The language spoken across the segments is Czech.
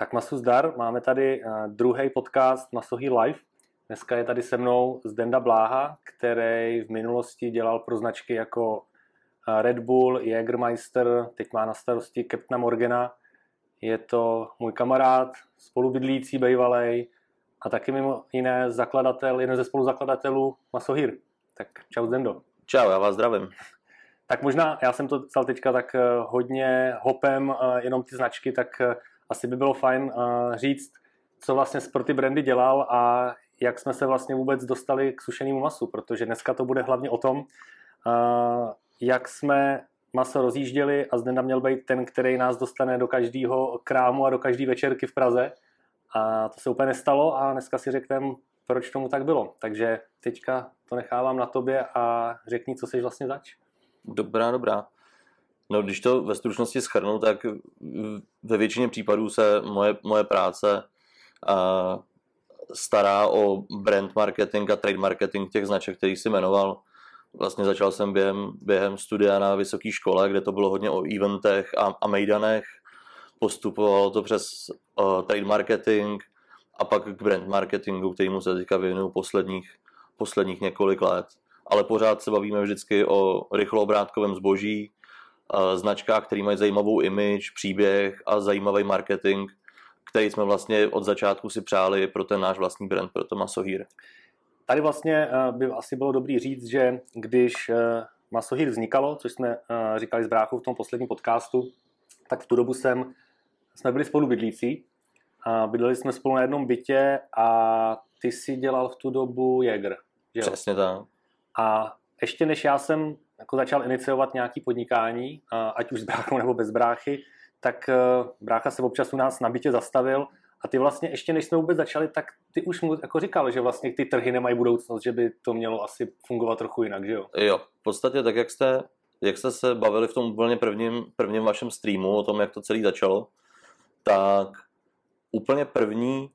Tak Masu zdar, máme tady uh, druhý podcast Masohy Live. Dneska je tady se mnou Zdenda Bláha, který v minulosti dělal pro značky jako uh, Red Bull, Jägermeister, teď má na starosti Captain Morgana. Je to můj kamarád, spolubydlící bejvalej a taky mimo jiné zakladatel, jeden ze spoluzakladatelů Masohir. Tak čau Zdendo. Čau, já vás zdravím. Tak možná, já jsem to psal teďka tak uh, hodně hopem, jenom ty značky, tak asi by bylo fajn uh, říct, co vlastně pro ty brandy dělal a jak jsme se vlastně vůbec dostali k sušenému masu, protože dneska to bude hlavně o tom, uh, jak jsme maso rozjížděli a zde měl být ten, který nás dostane do každého krámu a do každé večerky v Praze. A to se úplně nestalo a dneska si řekneme, proč tomu tak bylo. Takže teďka to nechávám na tobě a řekni, co jsi vlastně zač. Dobrá, dobrá. No, když to ve stručnosti schrnu, tak ve většině případů se moje, moje práce uh, stará o brand marketing a trade marketing těch značek, který si jmenoval. Vlastně začal jsem během, během studia na vysoké škole, kde to bylo hodně o eventech a, a mejdanech. Postupovalo to přes uh, trade marketing a pak k brand marketingu, kterýmu se teďka věnuju posledních, posledních několik let. Ale pořád se bavíme vždycky o rychloobrátkovém zboží, značkách, které mají zajímavou image, příběh a zajímavý marketing, který jsme vlastně od začátku si přáli pro ten náš vlastní brand, pro to Masohir. Tady vlastně eh, by asi bylo dobrý říct, že když eh, Masohir vznikalo, což jsme eh, říkali s bráchou v tom posledním podcastu, tak v tu dobu jsem, jsme byli spolu bydlící. A bydleli jsme spolu na jednom bytě a ty si dělal v tu dobu Jäger. Přesně tak. A ještě než já jsem jako začal iniciovat nějaké podnikání, ať už s bráchou nebo bez bráchy, tak e, brácha se občas u nás na bytě zastavil a ty vlastně ještě než jsme vůbec začali, tak ty už mu jako říkal, že vlastně ty trhy nemají budoucnost, že by to mělo asi fungovat trochu jinak, že jo? Jo, v podstatě tak, jak jste, jak jste se bavili v tom úplně prvním, prvním vašem streamu o tom, jak to celé začalo, tak úplně první,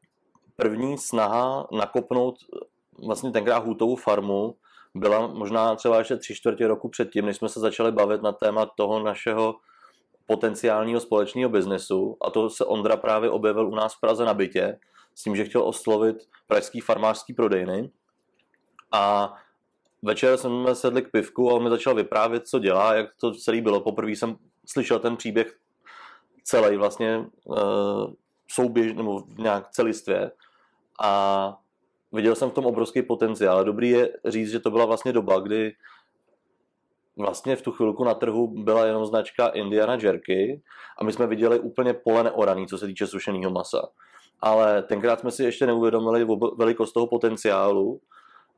první snaha nakopnout vlastně tenkrát hůtovou farmu byla možná třeba ještě tři čtvrtě roku předtím, než jsme se začali bavit na téma toho našeho potenciálního společného biznesu. A to se Ondra právě objevil u nás v Praze na bytě s tím, že chtěl oslovit pražský farmářský prodejny. A večer jsme sedli k pivku a on mi začal vyprávět, co dělá, jak to celé bylo. Poprvé jsem slyšel ten příběh celý vlastně uh, souběž, nebo nějak celistvě a viděl jsem v tom obrovský potenciál. Dobrý je říct, že to byla vlastně doba, kdy vlastně v tu chvilku na trhu byla jenom značka Indiana Jerky a my jsme viděli úplně pole neoraný, co se týče sušeného masa. Ale tenkrát jsme si ještě neuvědomili velikost toho potenciálu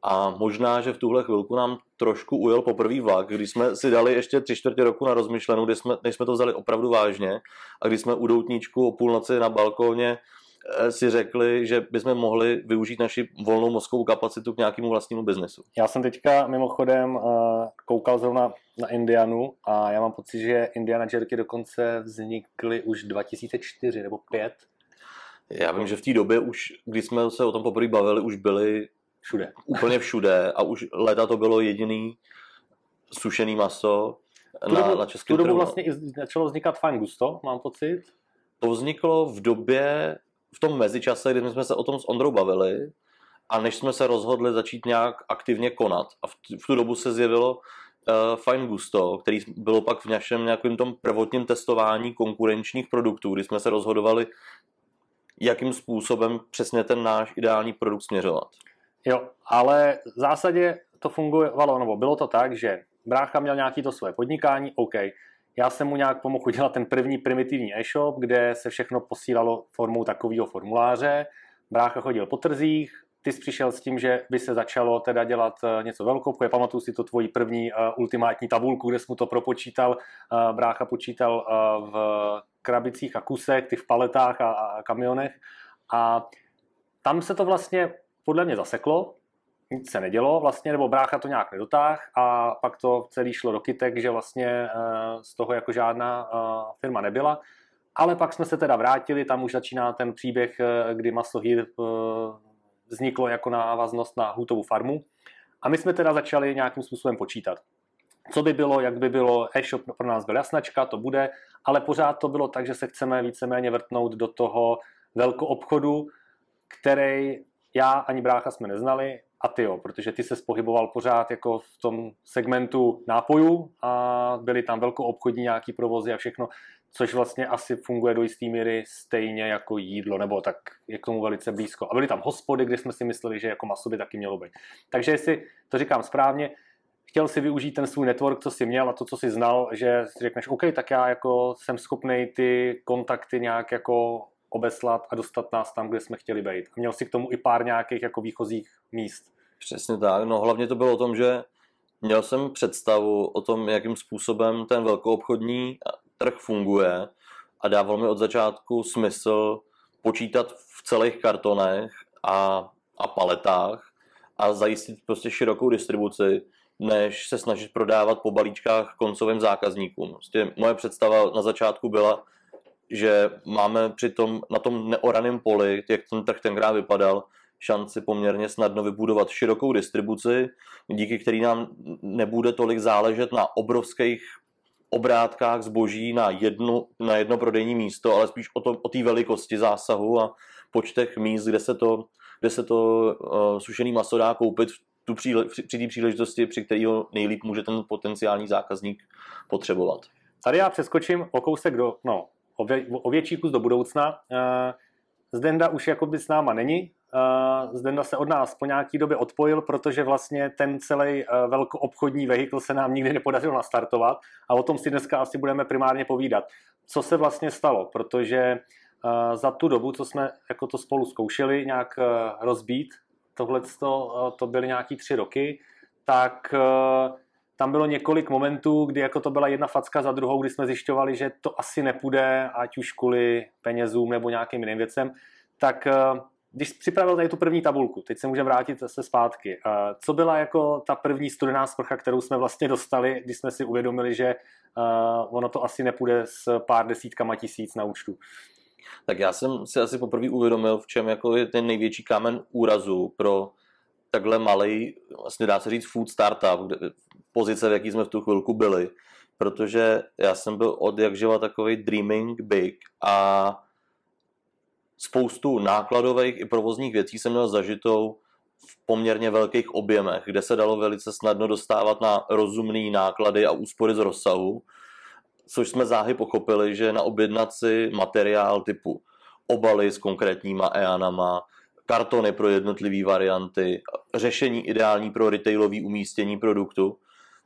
a možná, že v tuhle chvilku nám trošku ujel poprvý vlak, když jsme si dali ještě tři čtvrtě roku na rozmyšlenou, kdy jsme, než jsme to vzali opravdu vážně a když jsme u doutníčku o půlnoci na balkóně si řekli, že bychom mohli využít naši volnou mozkovou kapacitu k nějakému vlastnímu biznesu. Já jsem teďka mimochodem uh, koukal zrovna na Indianu a já mám pocit, že Indiana Jerky dokonce vznikly už 2004 nebo 5. Já vím, že v té době už, když jsme se o tom poprvé bavili, už byly všude. úplně všude a už leta to bylo jediný sušený maso na, dobu, na českém Tu dobu vlastně i začalo vznikat Fine Gusto, mám pocit. To vzniklo v době, v tom mezičase, kdy jsme se o tom s Ondrou bavili a než jsme se rozhodli začít nějak aktivně konat. A v, v tu dobu se zjevilo uh, Fine Gusto, který bylo pak v našem nějakém tom prvotním testování konkurenčních produktů, kdy jsme se rozhodovali, jakým způsobem přesně ten náš ideální produkt směřovat. Jo, ale v zásadě to fungovalo, nebo bylo to tak, že brácha měl nějaký to své podnikání, OK, já jsem mu nějak pomohl udělat ten první primitivní e-shop, kde se všechno posílalo formou takového formuláře. Brácha chodil po trzích, ty jsi přišel s tím, že by se začalo teda dělat eh, něco velkou. Já pamatuju si to tvoji první uh, ultimátní tabulku, kde jsi mu to propočítal. Uh, brácha počítal uh, v krabicích a kusech, ty v paletách a, a kamionech. A tam se to vlastně podle mě zaseklo, nic se nedělo vlastně, nebo brácha to nějak nedotáh a pak to celý šlo do kytek, že vlastně eh, z toho jako žádná eh, firma nebyla. Ale pak jsme se teda vrátili, tam už začíná ten příběh, eh, kdy Masohir vzniklo jako návaznost na Hutovou farmu. A my jsme teda začali nějakým způsobem počítat. Co by bylo, jak by bylo, e-shop pro nás byl jasnačka, to bude, ale pořád to bylo tak, že se chceme víceméně vrtnout do toho velkou obchodu, který já ani brácha jsme neznali a ty jo, protože ty se pohyboval pořád jako v tom segmentu nápojů a byly tam velkou obchodní nějaký provozy a všechno, což vlastně asi funguje do jisté míry stejně jako jídlo, nebo tak je k tomu velice blízko. A byly tam hospody, kde jsme si mysleli, že jako maso by taky mělo být. Takže jestli to říkám správně, chtěl si využít ten svůj network, co jsi měl a to, co jsi znal, že si řekneš, OK, tak já jako jsem schopný ty kontakty nějak jako obeslat a dostat nás tam, kde jsme chtěli být. A měl si k tomu i pár nějakých jako výchozích míst. Přesně tak. No hlavně to bylo o tom, že měl jsem představu o tom, jakým způsobem ten velkoobchodní trh funguje a dával mi od začátku smysl počítat v celých kartonech a, a paletách a zajistit prostě širokou distribuci, než se snažit prodávat po balíčkách koncovým zákazníkům. Prostě moje představa na začátku byla, že máme při tom, na tom neoraném poli, jak ten trh tenkrát vypadal, šanci poměrně snadno vybudovat širokou distribuci, díky který nám nebude tolik záležet na obrovských obrátkách zboží na jedno, na jedno prodejní místo, ale spíš o, to, o té velikosti zásahu a počtech míst, kde se to, kde se to uh, sušený maso dá koupit tu příle, při, při té příležitosti, při který ho nejlíp může ten potenciální zákazník potřebovat. Tady já přeskočím o kousek do, no, o, vě, o větší kus do budoucna. Uh, Zdenda už jakoby s náma není, Zdenda se od nás po nějaký době odpojil, protože vlastně ten celý uh, velkoobchodní vehikl se nám nikdy nepodařilo nastartovat a o tom si dneska asi budeme primárně povídat. Co se vlastně stalo, protože uh, za tu dobu, co jsme jako to spolu zkoušeli nějak rozbít, tohle to byly nějaký tři roky, tak tam bylo několik momentů, kdy jako to byla jedna facka za druhou, kdy jsme zjišťovali, že to asi nepůjde, ať už kvůli penězům nebo nějakým jiným věcem, tak když připravil tady tu první tabulku, teď se můžeme vrátit se zpátky. Co byla jako ta první studená sprcha, kterou jsme vlastně dostali, když jsme si uvědomili, že ono to asi nepůjde s pár desítkama tisíc na účtu? Tak já jsem si asi poprvé uvědomil, v čem jako je ten největší kámen úrazu pro takhle malý, vlastně dá se říct food startup, kde, pozice, v jaký jsme v tu chvilku byli. Protože já jsem byl od jak živa takový dreaming big a spoustu nákladových i provozních věcí jsem měl zažitou v poměrně velkých objemech, kde se dalo velice snadno dostávat na rozumné náklady a úspory z rozsahu, což jsme záhy pochopili, že na objednaci materiál typu obaly s konkrétníma EANama, kartony pro jednotlivé varianty, řešení ideální pro retailové umístění produktu,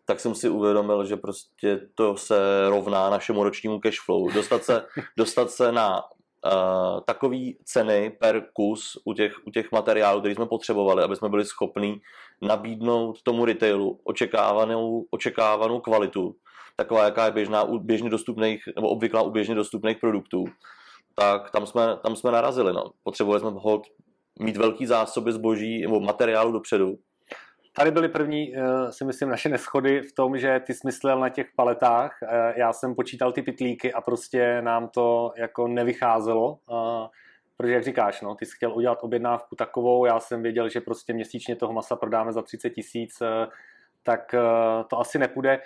tak jsem si uvědomil, že prostě to se rovná našemu ročnímu cashflow. Dostat se, dostat se na uh, takové ceny per kus u těch, u těch materiálů, které jsme potřebovali, aby jsme byli schopni nabídnout tomu retailu očekávanou, očekávanou kvalitu, taková, jaká je běžná u běžně dostupných, nebo obvyklá u běžně dostupných produktů, tak tam jsme, tam jsme narazili. No. Potřebovali jsme hold mít velký zásoby zboží nebo materiálu dopředu, Tady byly první, eh, si myslím, naše neschody v tom, že ty smyslel na těch paletách. Eh, já jsem počítal ty pitlíky a prostě nám to jako nevycházelo. Eh, protože jak říkáš, no, ty jsi chtěl udělat objednávku takovou, já jsem věděl, že prostě měsíčně toho masa prodáme za 30 tisíc, tak to asi nepůjde.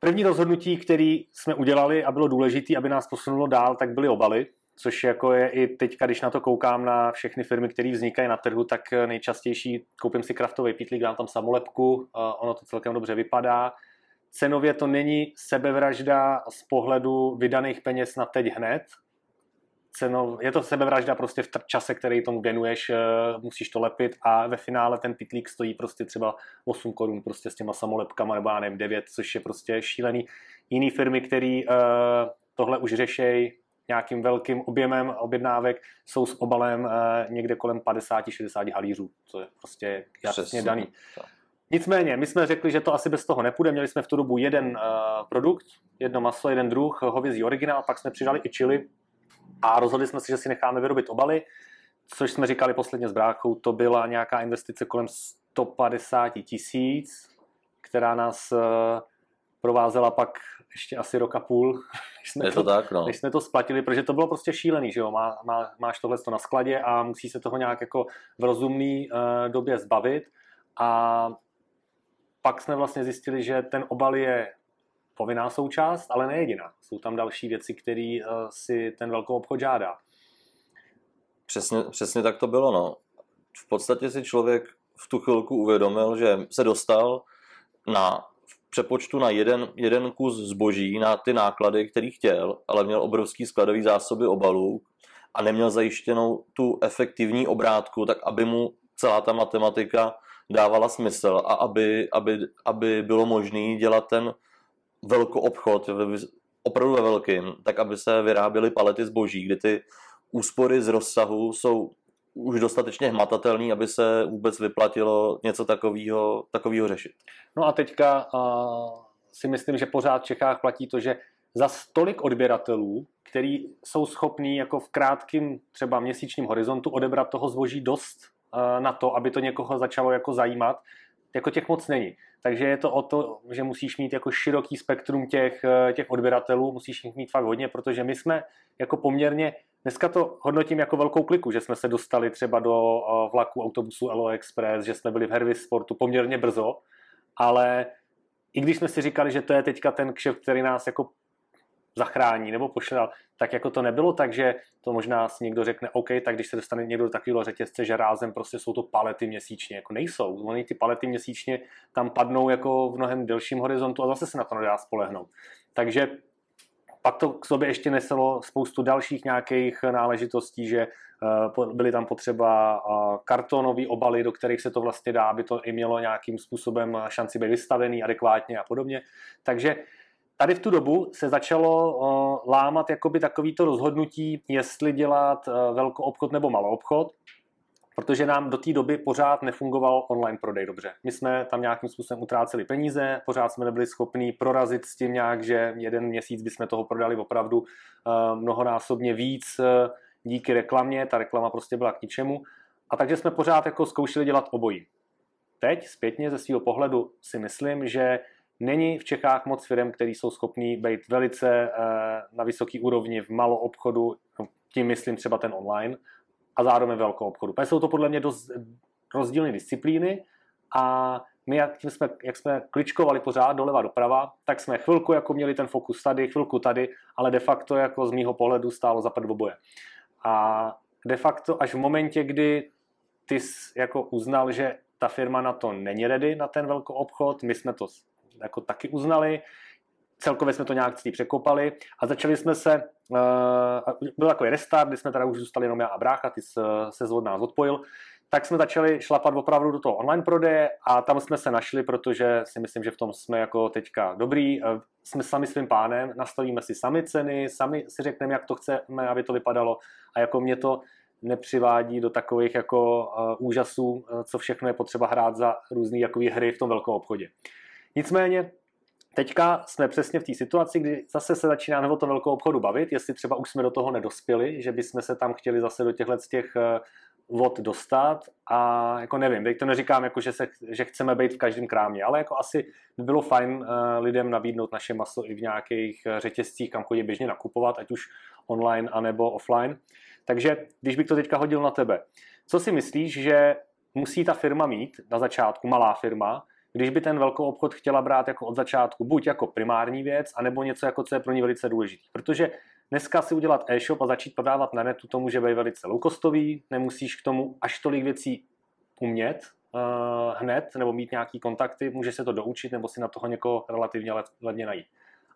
První rozhodnutí, který jsme udělali a bylo důležité, aby nás posunulo dál, tak byly obaly což jako je i teďka, když na to koukám na všechny firmy, které vznikají na trhu, tak nejčastější koupím si kraftový pitlík, dám tam samolepku, ono to celkem dobře vypadá. Cenově to není sebevražda z pohledu vydaných peněz na teď hned, Cenov, je to sebevražda prostě v čase, který tomu věnuješ, eh, musíš to lepit a ve finále ten pitlík stojí prostě třeba 8 korun prostě s těma samolepkama nebo já nevím 9, což je prostě šílený. Jiný firmy, které uh, tohle už řešejí, nějakým velkým objemem objednávek jsou s obalem eh, někde kolem 50-60 halířů, co je prostě jasně Přesně. daný. Nicméně, my jsme řekli, že to asi bez toho nepůjde. Měli jsme v tu dobu jeden uh, produkt, jedno maso, jeden druh, hovězí originál, pak jsme přidali i chili a rozhodli jsme se, že si necháme vyrobit obaly, což jsme říkali posledně s bráchou, to byla nějaká investice kolem 150 tisíc, která nás uh, provázela pak ještě asi rok a půl, než jsme, je to, to, tak, no. než jsme to splatili, protože to bylo prostě šílený, že jo, má, má, máš tohle na skladě a musí se toho nějak jako v rozumný uh, době zbavit a pak jsme vlastně zjistili, že ten obal je povinná součást, ale ne jediná. Jsou tam další věci, které uh, si ten velkou obchod žádá. Přesně, přesně tak to bylo, no. V podstatě si člověk v tu chvilku uvědomil, že se dostal na přepočtu na jeden, jeden kus zboží, na ty náklady, který chtěl, ale měl obrovský skladový zásoby obalů a neměl zajištěnou tu efektivní obrátku, tak aby mu celá ta matematika dávala smysl a aby, aby, aby bylo možné dělat ten velkou obchod opravdu ve velkým, tak aby se vyráběly palety zboží, kdy ty úspory z rozsahu jsou už dostatečně hmatatelný, aby se vůbec vyplatilo něco takového takového řešit. No a teďka uh, si myslím, že pořád v Čechách platí to, že za stolik odběratelů, který jsou schopní jako v krátkém třeba měsíčním horizontu odebrat toho zboží dost uh, na to, aby to někoho začalo jako zajímat, jako těch moc není. Takže je to o to, že musíš mít jako široký spektrum těch, eh, těch odběratelů, musíš jich mít fakt hodně, protože my jsme jako poměrně, dneska to hodnotím jako velkou kliku, že jsme se dostali třeba do eh, vlaku autobusu LO Express, že jsme byli v Hervis Sportu poměrně brzo, ale i když jsme si říkali, že to je teďka ten kšeft, který nás jako zachrání nebo pošle tak jako to nebylo, takže to možná si někdo řekne, OK, tak když se dostane někdo do takového řetězce, že rázem prostě jsou to palety měsíčně, jako nejsou. Oni ty palety měsíčně tam padnou jako v mnohem delším horizontu a zase se na to nedá spolehnout. Takže pak to k sobě ještě neselo spoustu dalších nějakých náležitostí, že eh, byly tam potřeba eh, kartonové obaly, do kterých se to vlastně dá, aby to i mělo nějakým způsobem šanci být vystavený adekvátně a podobně. Takže tady v tu dobu se začalo lámat jakoby takovýto rozhodnutí, jestli dělat velkou obchod nebo malou obchod, protože nám do té doby pořád nefungoval online prodej dobře. My jsme tam nějakým způsobem utráceli peníze, pořád jsme nebyli schopni prorazit s tím nějak, že jeden měsíc bychom toho prodali opravdu uh, mnohonásobně víc uh, díky reklamě, ta reklama prostě byla k ničemu. A takže jsme pořád jako zkoušeli dělat obojí. Teď zpětně ze svého pohledu si myslím, že Není v Čechách moc firm, které jsou schopní být velice eh, na vysoký úrovni v malou obchodu, no, tím myslím třeba ten online, a zároveň velkou obchodu. Protože jsou to podle mě dost rozdílné disciplíny a my, jak, tím jsme, jak jsme kličkovali pořád doleva doprava, tak jsme chvilku jako měli ten fokus tady, chvilku tady, ale de facto jako z mýho pohledu stálo za oboje. A de facto až v momentě, kdy ty jsi jako uznal, že ta firma na to není ready, na ten velký obchod, my jsme to jako taky uznali. Celkově jsme to nějak celý překopali a začali jsme se, uh, byl takový restart, kdy jsme teda už zůstali jenom já a brácha, ty se, se od nás odpojil, tak jsme začali šlapat opravdu do toho online prodeje a tam jsme se našli, protože si myslím, že v tom jsme jako teďka dobrý. Eh, jsme sami svým pánem, nastavíme si sami ceny, sami si řekneme, jak to chceme, aby to vypadalo a jako mě to nepřivádí do takových jako uh, úžasů, co všechno je potřeba hrát za různé hry v tom velkou obchodě. Nicméně teďka jsme přesně v té situaci, kdy zase se začínáme o tom velkou obchodu bavit, jestli třeba už jsme do toho nedospěli, že bychom se tam chtěli zase do těchto těch eh, vod dostat a jako nevím, teď to neříkám jako, že, se, že chceme být v každém krámě, ale jako asi by bylo fajn uh, lidem nabídnout naše maso i v nějakých eh, řetězcích, kam chodí běžně nakupovat, ať už online anebo offline. Takže když bych to teďka hodil na tebe, co si myslíš, že musí ta firma mít na začátku, malá firma, když by ten velkou obchod chtěla brát jako od začátku buď jako primární věc, anebo něco, jako co je pro ní velice důležité. Protože dneska si udělat e-shop a začít prodávat na netu, to může být velice low-costový, nemusíš k tomu až tolik věcí umět uh, hned, nebo mít nějaký kontakty, může se to doučit, nebo si na toho někoho relativně levně najít.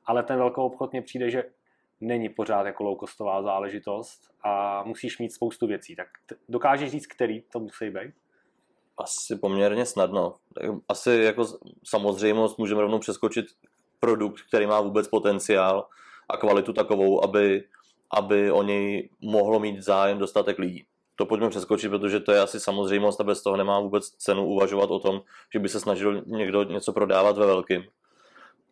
Ale ten velkou obchod mně přijde, že není pořád jako low-costová záležitost a musíš mít spoustu věcí. Tak dokážeš říct, který to musí být? Asi poměrně snadno. Asi jako samozřejmost můžeme rovnou přeskočit produkt, který má vůbec potenciál a kvalitu takovou, aby, aby o něj mohlo mít zájem dostatek lidí. To pojďme přeskočit, protože to je asi samozřejmost a bez toho nemá vůbec cenu uvažovat o tom, že by se snažil někdo něco prodávat ve velkým.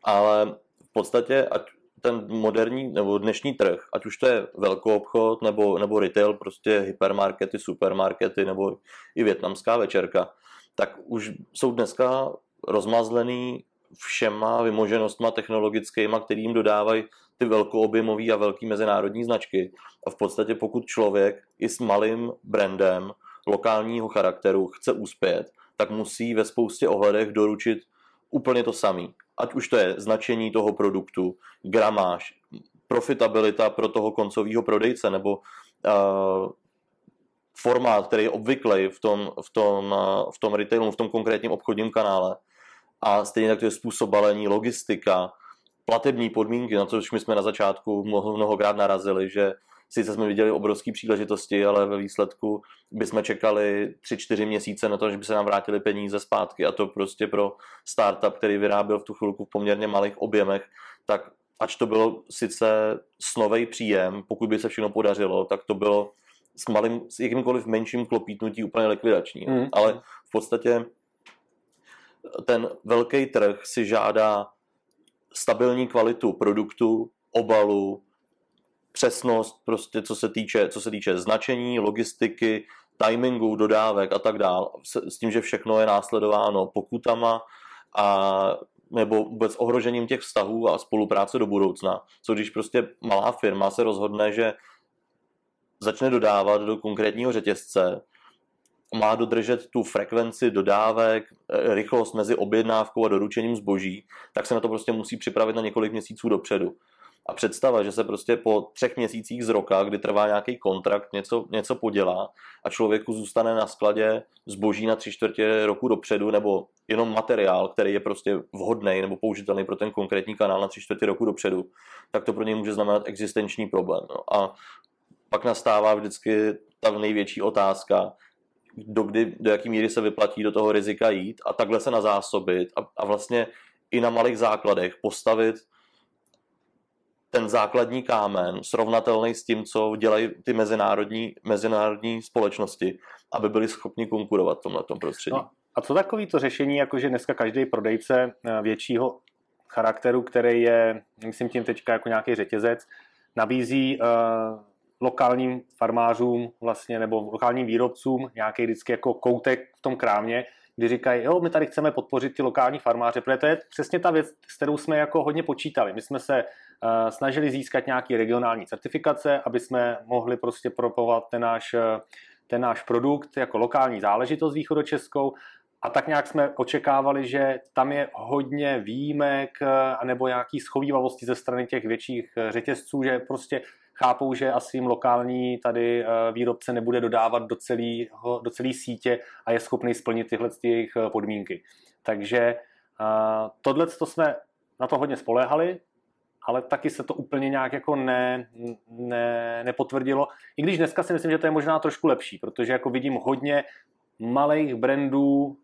Ale v podstatě, ať ten moderní nebo dnešní trh, ať už to je velký obchod nebo, nebo retail, prostě hypermarkety, supermarkety nebo i větnamská večerka, tak už jsou dneska rozmazlený všema vymoženostma technologickýma, kterým dodávají ty velkoobjemové a velký mezinárodní značky. A v podstatě pokud člověk i s malým brandem lokálního charakteru chce uspět, tak musí ve spoustě ohledech doručit úplně to samý ať už to je značení toho produktu, gramáž, profitabilita pro toho koncového prodejce, nebo uh, formát, který je obvyklý v tom, v tom, v tom retailu, v tom konkrétním obchodním kanále. A stejně tak to je způsob balení, logistika, platební podmínky, na což my jsme na začátku mnoho, mnohokrát narazili, že sice jsme viděli obrovské příležitosti, ale ve výsledku bychom čekali 3-4 měsíce na to, že by se nám vrátili peníze zpátky a to prostě pro startup, který vyráběl v tu chvilku v poměrně malých objemech, tak ač to bylo sice snový příjem, pokud by se všechno podařilo, tak to bylo s, malým, s jakýmkoliv menším klopítnutí úplně likvidační. Mm. Ale v podstatě ten velký trh si žádá stabilní kvalitu produktu, obalu, přesnost, prostě co se týče, co se týče značení, logistiky, timingu, dodávek a tak dál. S, tím, že všechno je následováno pokutama a nebo vůbec ohrožením těch vztahů a spolupráce do budoucna. Co když prostě malá firma se rozhodne, že začne dodávat do konkrétního řetězce, má dodržet tu frekvenci dodávek, eh, rychlost mezi objednávkou a doručením zboží, tak se na to prostě musí připravit na několik měsíců dopředu. A představa, že se prostě po třech měsících z roka, kdy trvá nějaký kontrakt, něco, něco podělá a člověku zůstane na skladě zboží na tři čtvrtě roku dopředu, nebo jenom materiál, který je prostě vhodný nebo použitelný pro ten konkrétní kanál na tři čtvrtě roku dopředu, tak to pro něj může znamenat existenční problém. No. A pak nastává vždycky ta největší otázka, do, kdy, do jaký míry se vyplatí do toho rizika jít a takhle se nazásobit a, a vlastně i na malých základech postavit ten základní kámen srovnatelný s tím, co dělají ty mezinárodní, mezinárodní společnosti, aby byli schopni konkurovat v tomhle prostředí. No, a co takový to řešení, jakože dneska každý prodejce eh, většího charakteru, který je, myslím tím teďka jako nějaký řetězec, nabízí uh, lokálním farmářům vlastně nebo lokálním výrobcům nějaký vždycky jako koutek v tom krámě, kdy říkají, jo, my tady chceme podpořit ty lokální farmáře, protože to je přesně ta věc, s kterou jsme jako hodně počítali. My jsme se uh, snažili získat nějaký regionální certifikace, aby jsme mohli prostě propovat ten náš, ten náš produkt jako lokální záležitost východočeskou a tak nějak jsme očekávali, že tam je hodně výjimek nebo nějaký schovývavosti ze strany těch větších řetězců, že prostě chápou, že asi jim lokální tady eh, výrobce nebude dodávat do, celého, do celé sítě a je schopný splnit tyhle jejich eh, podmínky. Takže eh, tohle to jsme na to hodně spoléhali, ale taky se to úplně nějak jako ne, ne, nepotvrdilo. I když dneska si myslím, že to je možná trošku lepší, protože jako vidím hodně malých brandů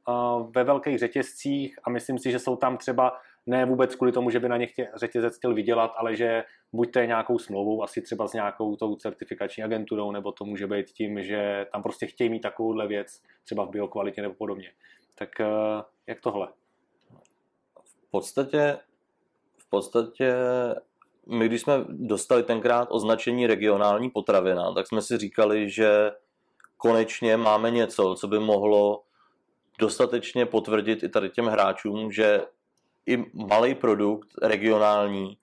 ve velkých řetězcích a myslím si, že jsou tam třeba ne vůbec kvůli tomu, že by na ně chtě, řetězec chtěl vydělat, ale že buď to je nějakou smlouvou, asi třeba s nějakou tou certifikační agenturou, nebo to může být tím, že tam prostě chtějí mít takovouhle věc, třeba v biokvalitě nebo podobně. Tak eh, jak tohle? V podstatě, v podstatě my když jsme dostali tenkrát označení regionální potravina, tak jsme si říkali, že konečně máme něco, co by mohlo dostatečně potvrdit i tady těm hráčům, že i malý produkt regionální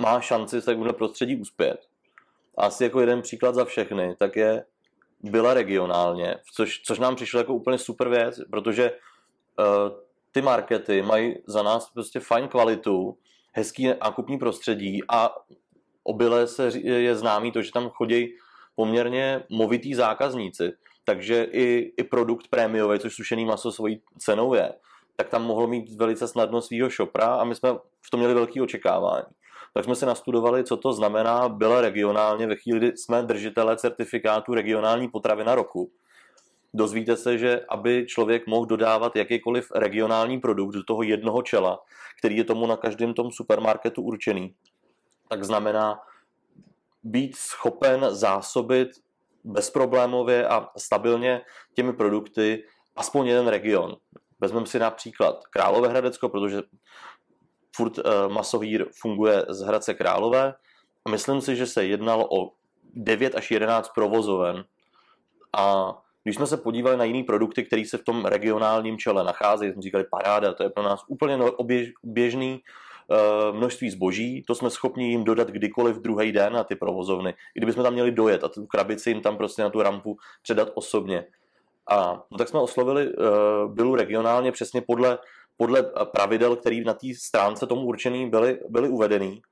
má šanci v takovémhle prostředí uspět. Asi jako jeden příklad za všechny, tak je byla regionálně, což, což nám přišlo jako úplně super věc, protože uh, ty markety mají za nás prostě fajn kvalitu, hezký nákupní prostředí a obyle se je známý to, že tam chodí poměrně movitý zákazníci, takže i, i produkt prémiový, což sušený maso svojí cenou je, tak tam mohl mít velice snadno svého šopra a my jsme v tom měli velké očekávání. Tak jsme si nastudovali, co to znamená byla regionálně ve chvíli, kdy jsme držitelé certifikátu regionální potravina roku. Dozvíte se, že aby člověk mohl dodávat jakýkoliv regionální produkt do toho jednoho čela, který je tomu na každém tom supermarketu určený, tak znamená být schopen zásobit bezproblémově a stabilně těmi produkty aspoň jeden region. Vezmeme si například Královéhradecko, protože furt uh, masovýr funguje z Hradce Králové. A myslím si, že se jednalo o 9 až 11 provozoven. A když jsme se podívali na jiné produkty, které se v tom regionálním čele nacházejí, jsme říkali paráda, to je pro nás úplně no, běžný uh, množství zboží, to jsme schopni jim dodat kdykoliv druhý den na ty provozovny, i kdybychom tam měli dojet a tu krabici jim tam prostě na tu rampu předat osobně. A no, tak jsme oslovili uh, Bylu regionálně přesně podle, podle pravidel, které na té stránce tomu určený byly, byly uvedený.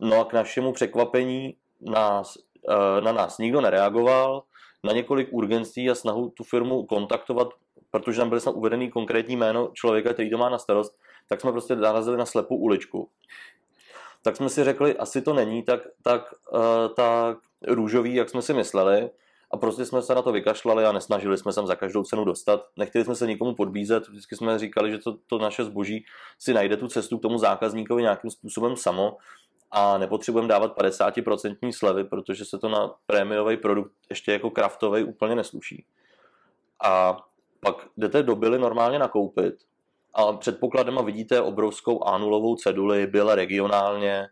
No a k našemu překvapení nás, uh, na nás nikdo nereagoval, na několik urgencí a snahu tu firmu kontaktovat, protože tam byly snad uvedený konkrétní jméno člověka, který to má na starost, tak jsme prostě narazili na slepou uličku. Tak jsme si řekli, asi to není tak, tak, uh, tak růžový, jak jsme si mysleli, a prostě jsme se na to vykašlali a nesnažili jsme se tam za každou cenu dostat. Nechtěli jsme se nikomu podbízet, vždycky jsme říkali, že to, to naše zboží si najde tu cestu k tomu zákazníkovi nějakým způsobem samo a nepotřebujeme dávat 50% slevy, protože se to na prémiový produkt ještě jako kraftový úplně nesluší. A pak jdete do Bily normálně nakoupit a předpokladem a vidíte obrovskou anulovou ceduli, Byle regionálně,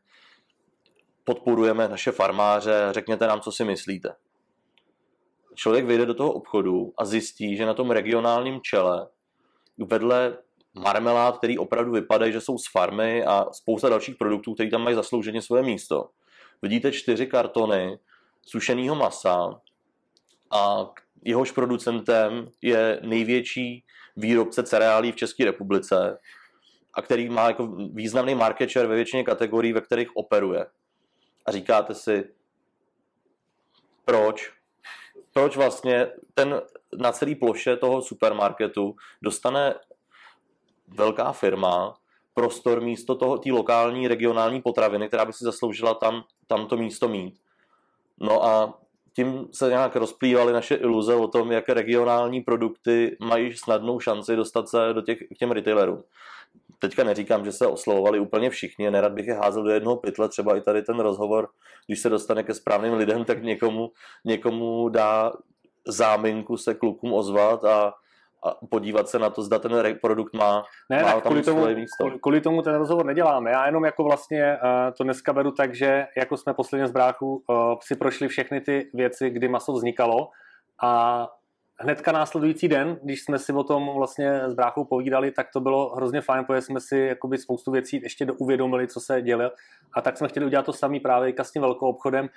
podporujeme naše farmáře, řekněte nám, co si myslíte. Člověk vyjde do toho obchodu a zjistí, že na tom regionálním čele vedle marmelád, který opravdu vypadají, že jsou z farmy a spousta dalších produktů, které tam mají zaslouženě svoje místo. Vidíte čtyři kartony sušeného masa a jehož producentem je největší výrobce cereálí v České republice a který má jako významný market share ve většině kategorií, ve kterých operuje. A říkáte si, proč? Proč vlastně ten na celý ploše toho supermarketu dostane velká firma prostor místo toho, té lokální, regionální potraviny, která by si zasloužila tam, tam to místo mít. No a tím se nějak rozplývaly naše iluze o tom, jak regionální produkty mají snadnou šanci dostat se do těch, k těm retailerům. Teďka neříkám, že se oslovovali úplně všichni, nerad bych je házel do jednoho pytle, třeba i tady ten rozhovor, když se dostane ke správným lidem, tak někomu, někomu dá záminku se klukům ozvat a, a podívat se na to, zda ten produkt má, ne, má tam kvůli tomu, místo. Kvůli, kvůli tomu ten rozhovor neděláme. Já jenom jako vlastně uh, to dneska beru tak, že jako jsme posledně z bráchu uh, si prošli všechny ty věci, kdy maso vznikalo a hnedka následující den, když jsme si o tom vlastně s bráchou povídali, tak to bylo hrozně fajn, protože jsme si jakoby spoustu věcí ještě uvědomili, co se dělo. A tak jsme chtěli udělat to samý právě i s tím velkou obchodem,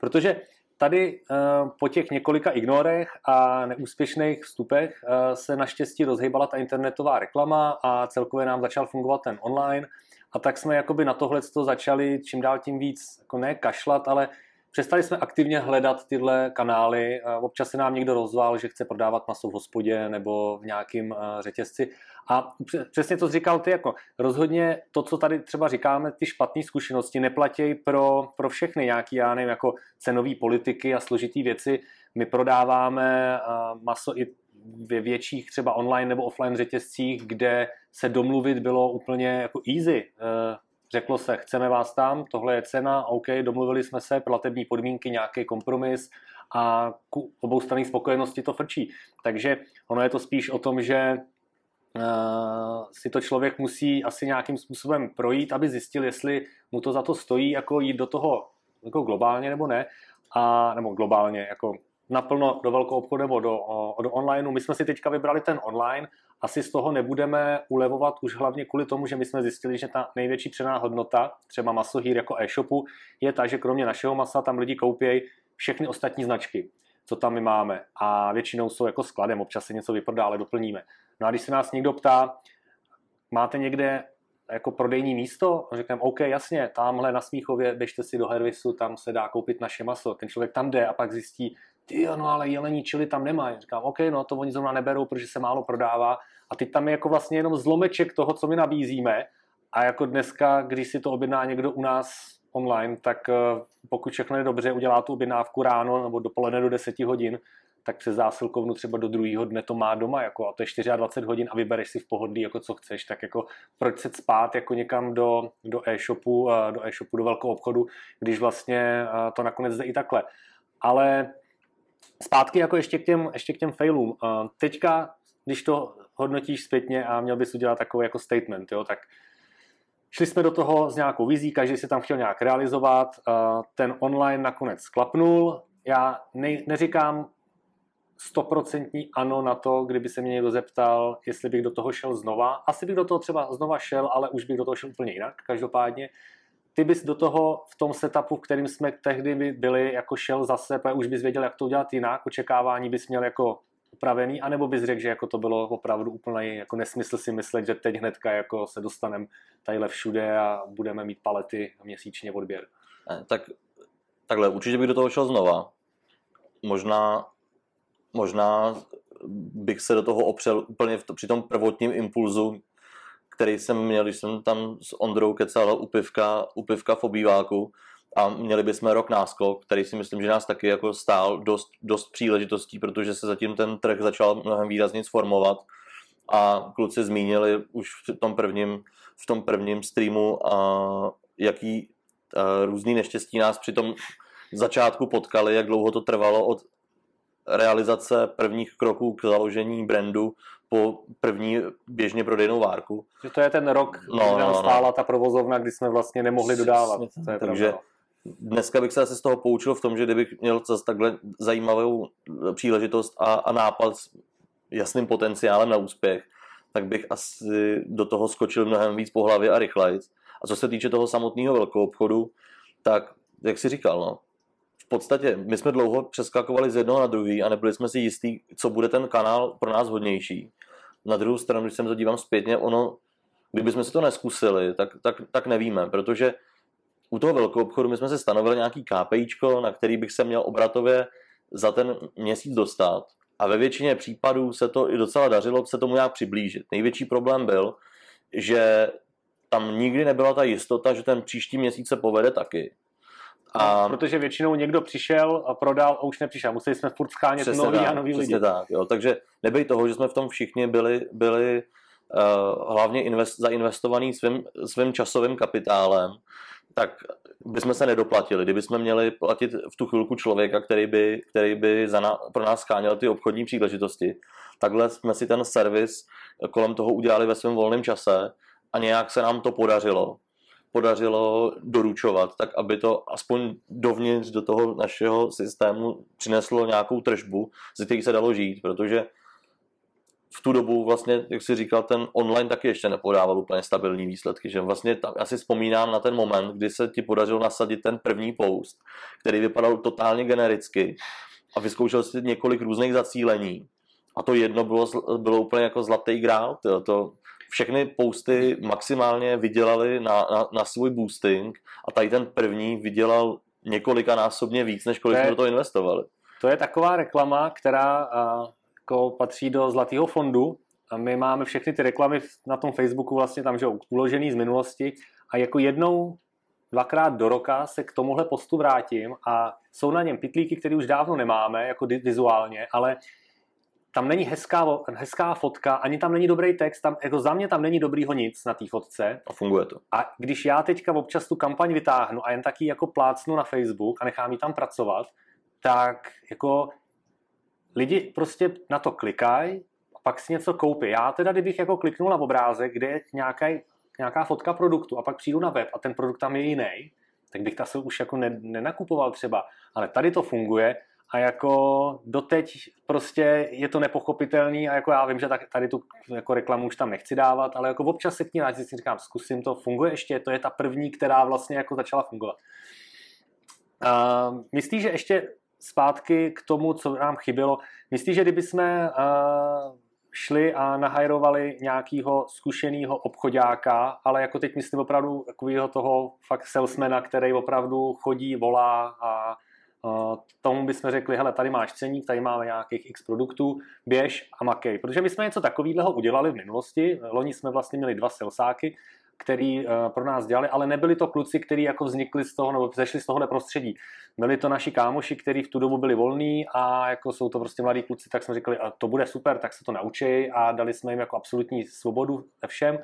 protože Tady eh, po těch několika ignorech a neúspěšných vstupech eh, se naštěstí rozhýbala ta internetová reklama a celkově nám začal fungovat ten online. A tak jsme jakoby na tohle začali čím dál tím víc, jako ne kašlat, ale Přestali jsme aktivně hledat tyhle kanály. Občas se nám někdo rozval, že chce prodávat maso v hospodě nebo v nějakém řetězci. A přesně to říkal ty, jako rozhodně to, co tady třeba říkáme, ty špatné zkušenosti neplatí pro, pro všechny nějaký, já nevím, jako cenové politiky a složitý věci. My prodáváme maso i ve větších třeba online nebo offline řetězcích, kde se domluvit bylo úplně jako easy. Řeklo se, chceme vás tam, tohle je cena, OK, domluvili jsme se, platební podmínky, nějaký kompromis a ku obou strany spokojenosti to frčí. Takže ono je to spíš o tom, že Uh, si to člověk musí asi nějakým způsobem projít, aby zjistil, jestli mu to za to stojí, jako jít do toho jako globálně nebo ne, a, nebo globálně, jako naplno do velkou obchodu nebo do, do onlineu. My jsme si teďka vybrali ten online, asi z toho nebudeme ulevovat už hlavně kvůli tomu, že my jsme zjistili, že ta největší přená hodnota, třeba masohýr jako e-shopu, je ta, že kromě našeho masa tam lidi koupějí všechny ostatní značky, co tam my máme. A většinou jsou jako skladem, občas se něco vyprodá, ale doplníme. No a když se nás někdo ptá, máte někde jako prodejní místo, řekneme, OK, jasně, tamhle na Smíchově, běžte si do Hervisu, tam se dá koupit naše maso. Ten člověk tam jde a pak zjistí, ty no ale jelení čili tam nemají. Říkám, OK, no to oni zrovna neberou, protože se málo prodává. A teď tam je jako vlastně jenom zlomeček toho, co my nabízíme. A jako dneska, když si to objedná někdo u nás online, tak eh, pokud všechno je dobře, udělá tu objednávku ráno nebo dopoledne do 10 hodin, tak přes zásilkovnu třeba do druhého dne to má doma, jako, a to je 24 hodin a vybereš si v pohodlí, jako co chceš, tak jako proč se spát jako někam do, do e-shopu, eh, do e-shopu, do velkého obchodu, když vlastně eh, to nakonec jde i takhle. Ale zpátky jako ještě k těm, ještě k těm failům. Teďka, když to hodnotíš zpětně a měl bys udělat takový jako statement, jo, tak šli jsme do toho s nějakou vizí, každý si tam chtěl nějak realizovat, ten online nakonec sklapnul, já ne, neříkám stoprocentní ano na to, kdyby se mě někdo zeptal, jestli bych do toho šel znova. Asi bych do toho třeba znova šel, ale už bych do toho šel úplně jinak, každopádně ty bys do toho v tom setupu, v kterým jsme tehdy byli, jako šel zase, protože už bys věděl, jak to udělat jinak, očekávání bys měl jako upravený, anebo bys řekl, že jako to bylo opravdu úplně jako nesmysl si myslet, že teď hnedka jako se dostaneme tadyhle všude a budeme mít palety měsíčně odběr. Tak takhle, určitě bych do toho šel znova. Možná možná bych se do toho opřel úplně v to, při tom prvotním impulzu, který jsem měl, když jsem tam s Ondrou kecal u pivka, u pivka v obýváku a měli bychom rok náskok, který si myslím, že nás taky jako stál dost, dost příležitostí, protože se zatím ten trh začal mnohem výrazně sformovat a kluci zmínili už v tom prvním, v tom prvním streamu, a jaký a různý neštěstí nás při tom začátku potkali, jak dlouho to trvalo od realizace prvních kroků k založení brandu po první běžně prodejnou várku. Že to je ten rok, no, kdy nám no, no. stála ta provozovna, kdy jsme vlastně nemohli dodávat. To je Takže pravda. dneska bych se asi z toho poučil v tom, že kdybych měl zase takhle zajímavou příležitost a, a nápad s jasným potenciálem na úspěch, tak bych asi do toho skočil mnohem víc po hlavě a rychleji. A co se týče toho samotného velkou obchodu, tak jak si říkal, no, v podstatě my jsme dlouho přeskakovali z jednoho na druhý a nebyli jsme si jistí, co bude ten kanál pro nás hodnější. Na druhou stranu, když se to dívám zpětně, ono, kdybychom si to neskusili, tak, tak, tak nevíme, protože u toho velkou obchodu my jsme si stanovili nějaký KPIčko, na který bych se měl obratově za ten měsíc dostat. A ve většině případů se to i docela dařilo se tomu nějak přiblížit. Největší problém byl, že tam nikdy nebyla ta jistota, že ten příští měsíc se povede taky. A... No, protože většinou někdo přišel a prodal a už nepřišel. Museli jsme furt schánět nový tak, a nový lidi. tak, jo. Takže nebyl toho, že jsme v tom všichni byli, byli uh, hlavně invest, zainvestovaný svým, svým časovým kapitálem, tak bychom se nedoplatili. Kdybychom měli platit v tu chvilku člověka, který by, který by za na, pro nás scháněl ty obchodní příležitosti, takhle jsme si ten servis kolem toho udělali ve svém volném čase a nějak se nám to podařilo podařilo doručovat, tak aby to aspoň dovnitř do toho našeho systému přineslo nějakou tržbu, ze kterých se dalo žít, protože v tu dobu vlastně, jak si říkal, ten online taky ještě nepodával úplně stabilní výsledky, že vlastně tam, asi vzpomínám na ten moment, kdy se ti podařilo nasadit ten první post, který vypadal totálně genericky a vyzkoušel si několik různých zacílení. A to jedno bylo, bylo úplně jako zlatý grál, to, to všechny posty maximálně vydělali na, na, na svůj boosting a tady ten první vydělal několika násobně víc, než kolik jsme do toho investovali. To je taková reklama, která a, jako patří do zlatého fondu a my máme všechny ty reklamy na tom Facebooku vlastně tam, že uložený z minulosti a jako jednou dvakrát do roka se k tomuhle postu vrátím a jsou na něm pitlíky, které už dávno nemáme, jako vizuálně, ale tam není hezká, hezká fotka, ani tam není dobrý text, tam, jako za mě tam není dobrýho nic na té fotce. A funguje to. A když já teďka občas tu kampaň vytáhnu a jen taky jako plácnu na Facebook a nechám ji tam pracovat, tak jako lidi prostě na to klikají a pak si něco koupí. Já teda, kdybych jako kliknul na obrázek, kde je nějaká, nějaká fotka produktu a pak přijdu na web a ten produkt tam je jiný, tak bych ta se už jako ne, nenakupoval třeba. Ale tady to funguje a jako doteď prostě je to nepochopitelný a jako já vím, že tady tu jako reklamu už tam nechci dávat, ale jako občas se k ní rád si říkám, zkusím to, funguje ještě, to je ta první, která vlastně jako začala fungovat. Uh, myslíš, že ještě zpátky k tomu, co nám chybělo, myslíš, že kdyby jsme šli a nahajrovali nějakého zkušeného obchodáka, ale jako teď myslím opravdu takového toho fakt salesmana, který opravdu chodí, volá a tomu bychom řekli, hele, tady máš ceník, tady máme nějakých x produktů, běž a makej. Protože my jsme něco takového udělali v minulosti. Loni jsme vlastně měli dva selsáky, který uh, pro nás dělali, ale nebyli to kluci, kteří jako vznikli z toho, nebo zešli z tohohle prostředí. Byli to naši kámoši, kteří v tu dobu byli volní a jako jsou to prostě mladí kluci, tak jsme řekli, a to bude super, tak se to naučí a dali jsme jim jako absolutní svobodu ve všem.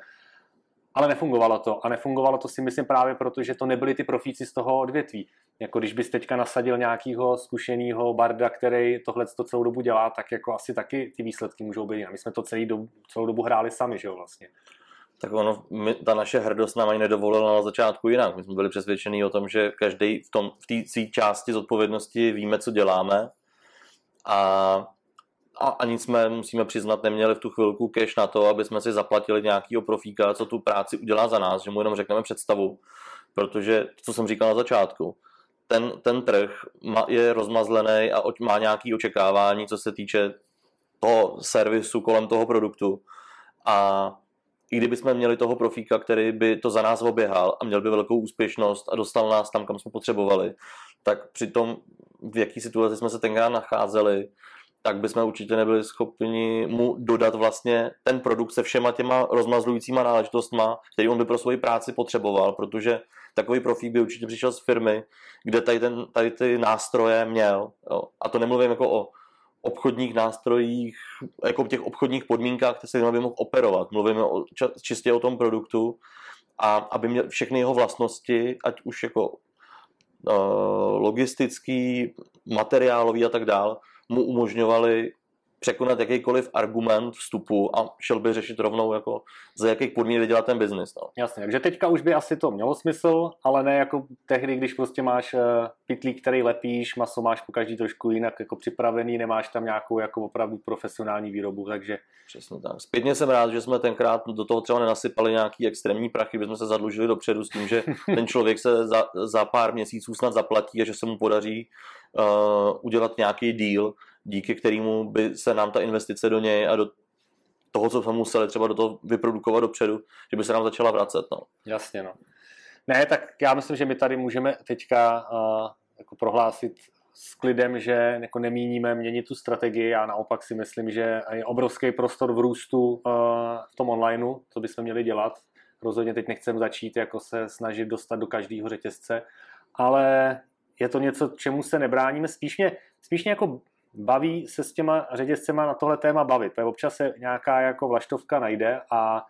Ale nefungovalo to. A nefungovalo to si myslím právě proto, že to nebyli ty profíci z toho odvětví. Jako když bys teďka nasadil nějakého zkušeného barda, který tohle to celou dobu dělá, tak jako asi taky ty výsledky můžou být. A my jsme to celý dobu, celou dobu hráli sami, že jo, vlastně. Tak ono, my, ta naše hrdost nám ani nedovolila na začátku jinak. My jsme byli přesvědčení o tom, že každý v, v té své části zodpovědnosti víme, co děláme. A a ani jsme, musíme přiznat, neměli v tu chvilku cash na to, aby jsme si zaplatili nějakýho profíka, co tu práci udělá za nás, že mu jenom řekneme představu. Protože, co jsem říkal na začátku, ten, ten trh je rozmazlený a má nějaké očekávání, co se týče toho servisu kolem toho produktu. A i kdybychom měli toho profíka, který by to za nás oběhal a měl by velkou úspěšnost a dostal nás tam, kam jsme potřebovali, tak při tom, v jaký situaci jsme se tenkrát nacházeli, tak bychom určitě nebyli schopni mu dodat vlastně ten produkt se všema těma rozmazlujícíma náležitostma, který on by pro svoji práci potřeboval, protože takový profík by určitě přišel z firmy, kde tady, ten, tady ty nástroje měl. Jo. A to nemluvím jako o obchodních nástrojích, jako těch obchodních podmínkách, které se by mohl operovat. Mluvíme o, čistě o tom produktu a aby měl všechny jeho vlastnosti, ať už jako uh, logistický, materiálový a tak dál, mu umožňovali překonat jakýkoliv argument vstupu a šel by řešit rovnou, jako za jakých podmínek dělat ten biznis. No. Jasně, takže teďka už by asi to mělo smysl, ale ne jako tehdy, když prostě máš uh, pitlík, který lepíš, maso máš po každý trošku jinak jako připravený, nemáš tam nějakou jako opravdu profesionální výrobu, takže... Přesně tak. Zpětně jsem rád, že jsme tenkrát do toho třeba nenasypali nějaký extrémní prachy, že jsme se zadlužili dopředu s tím, že ten člověk se za, za pár měsíců snad zaplatí a že se mu podaří uh, udělat nějaký deal, díky kterému by se nám ta investice do něj a do toho, co jsme museli třeba do toho vyprodukovat dopředu, že by se nám začala vracet. No. Jasně, no. Ne, tak já myslím, že my tady můžeme teďka uh, jako prohlásit s klidem, že jako nemíníme měnit tu strategii. Já naopak si myslím, že je obrovský prostor v růstu uh, v tom onlineu, co bychom měli dělat. Rozhodně teď nechcem začít jako se snažit dostat do každého řetězce, ale je to něco, čemu se nebráníme. Spíš mě, spíš mě jako baví se s těma řetězcema na tohle téma bavit, protože občas se nějaká jako vlaštovka najde a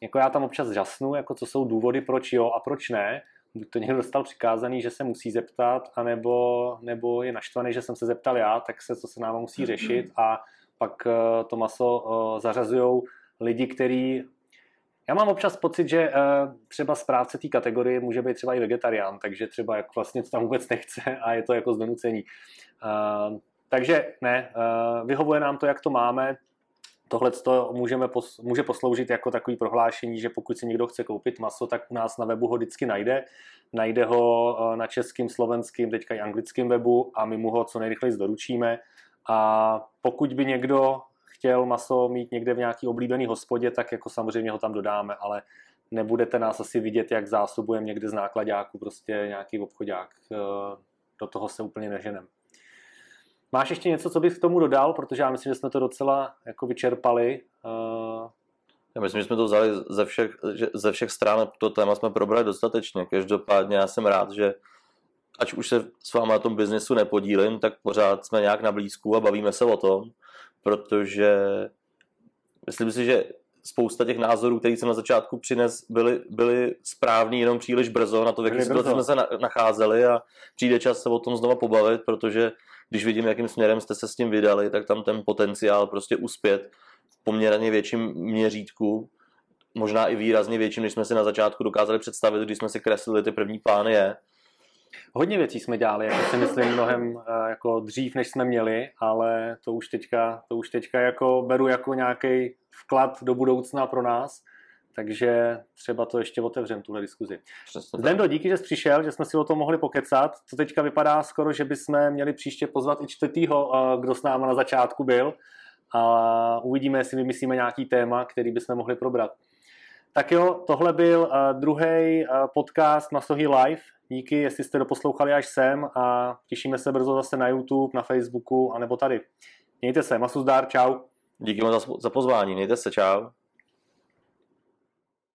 jako já tam občas žasnu, jako co jsou důvody, proč jo a proč ne. Buď to někdo dostal přikázaný, že se musí zeptat, anebo, nebo je naštvaný, že jsem se zeptal já, tak se co se nám musí řešit a pak eh, to maso eh, zařazují lidi, kteří já mám občas pocit, že uh, třeba správce té kategorie může být třeba i vegetarián, takže třeba jako vlastně to tam vůbec nechce a je to jako z donucení. Takže ne, uh, vyhovuje nám to, jak to máme. Tohle můžeme pos, může posloužit jako takový prohlášení, že pokud si někdo chce koupit maso, tak u nás na webu ho vždycky najde. Najde ho uh, na českým, slovenským, teďka i anglickém webu a my mu ho co nejrychleji doručíme. A pokud by někdo chtěl maso mít někde v nějaký oblíbený hospodě, tak jako samozřejmě ho tam dodáme, ale nebudete nás asi vidět, jak zásobujeme někde z nákladáku, prostě nějaký obchodák. Eh, do toho se úplně neženem. Máš ještě něco, co bych k tomu dodal, protože já myslím, že jsme to docela jako vyčerpali. Eh, já myslím, že jsme to vzali ze všech, ze všech stran, to téma jsme probrali dostatečně. Každopádně já jsem rád, že ať už se s vámi na tom biznesu nepodílím, tak pořád jsme nějak na blízku a bavíme se o tom protože myslím si, že spousta těch názorů, které jsem na začátku přines, byly, byly správný jenom příliš brzo na to, v jaké situaci jsme se nacházeli a přijde čas se o tom znova pobavit, protože když vidím, jakým směrem jste se s tím vydali, tak tam ten potenciál prostě uspět v poměrně větším měřítku, možná i výrazně větším, než jsme si na začátku dokázali představit, když jsme si kreslili ty první plány je. Hodně věcí jsme dělali, jako si myslím, mnohem eh, jako dřív, než jsme měli, ale to už teďka, to už teďka jako beru jako nějaký vklad do budoucna pro nás, takže třeba to ještě otevřem, tuhle diskuzi. Zdendo, díky, že jsi přišel, že jsme si o tom mohli pokecat. To teďka vypadá skoro, že bychom měli příště pozvat i čtvrtýho, eh, kdo s náma na začátku byl. A uvidíme, jestli vymyslíme nějaký téma, který bychom mohli probrat. Tak jo, tohle byl uh, druhý uh, podcast Masohy Live. Díky, jestli jste doposlouchali až sem a těšíme se brzo zase na YouTube, na Facebooku a nebo tady. Mějte se, masu zdár, čau. Díky moc za pozvání, mějte se, čau.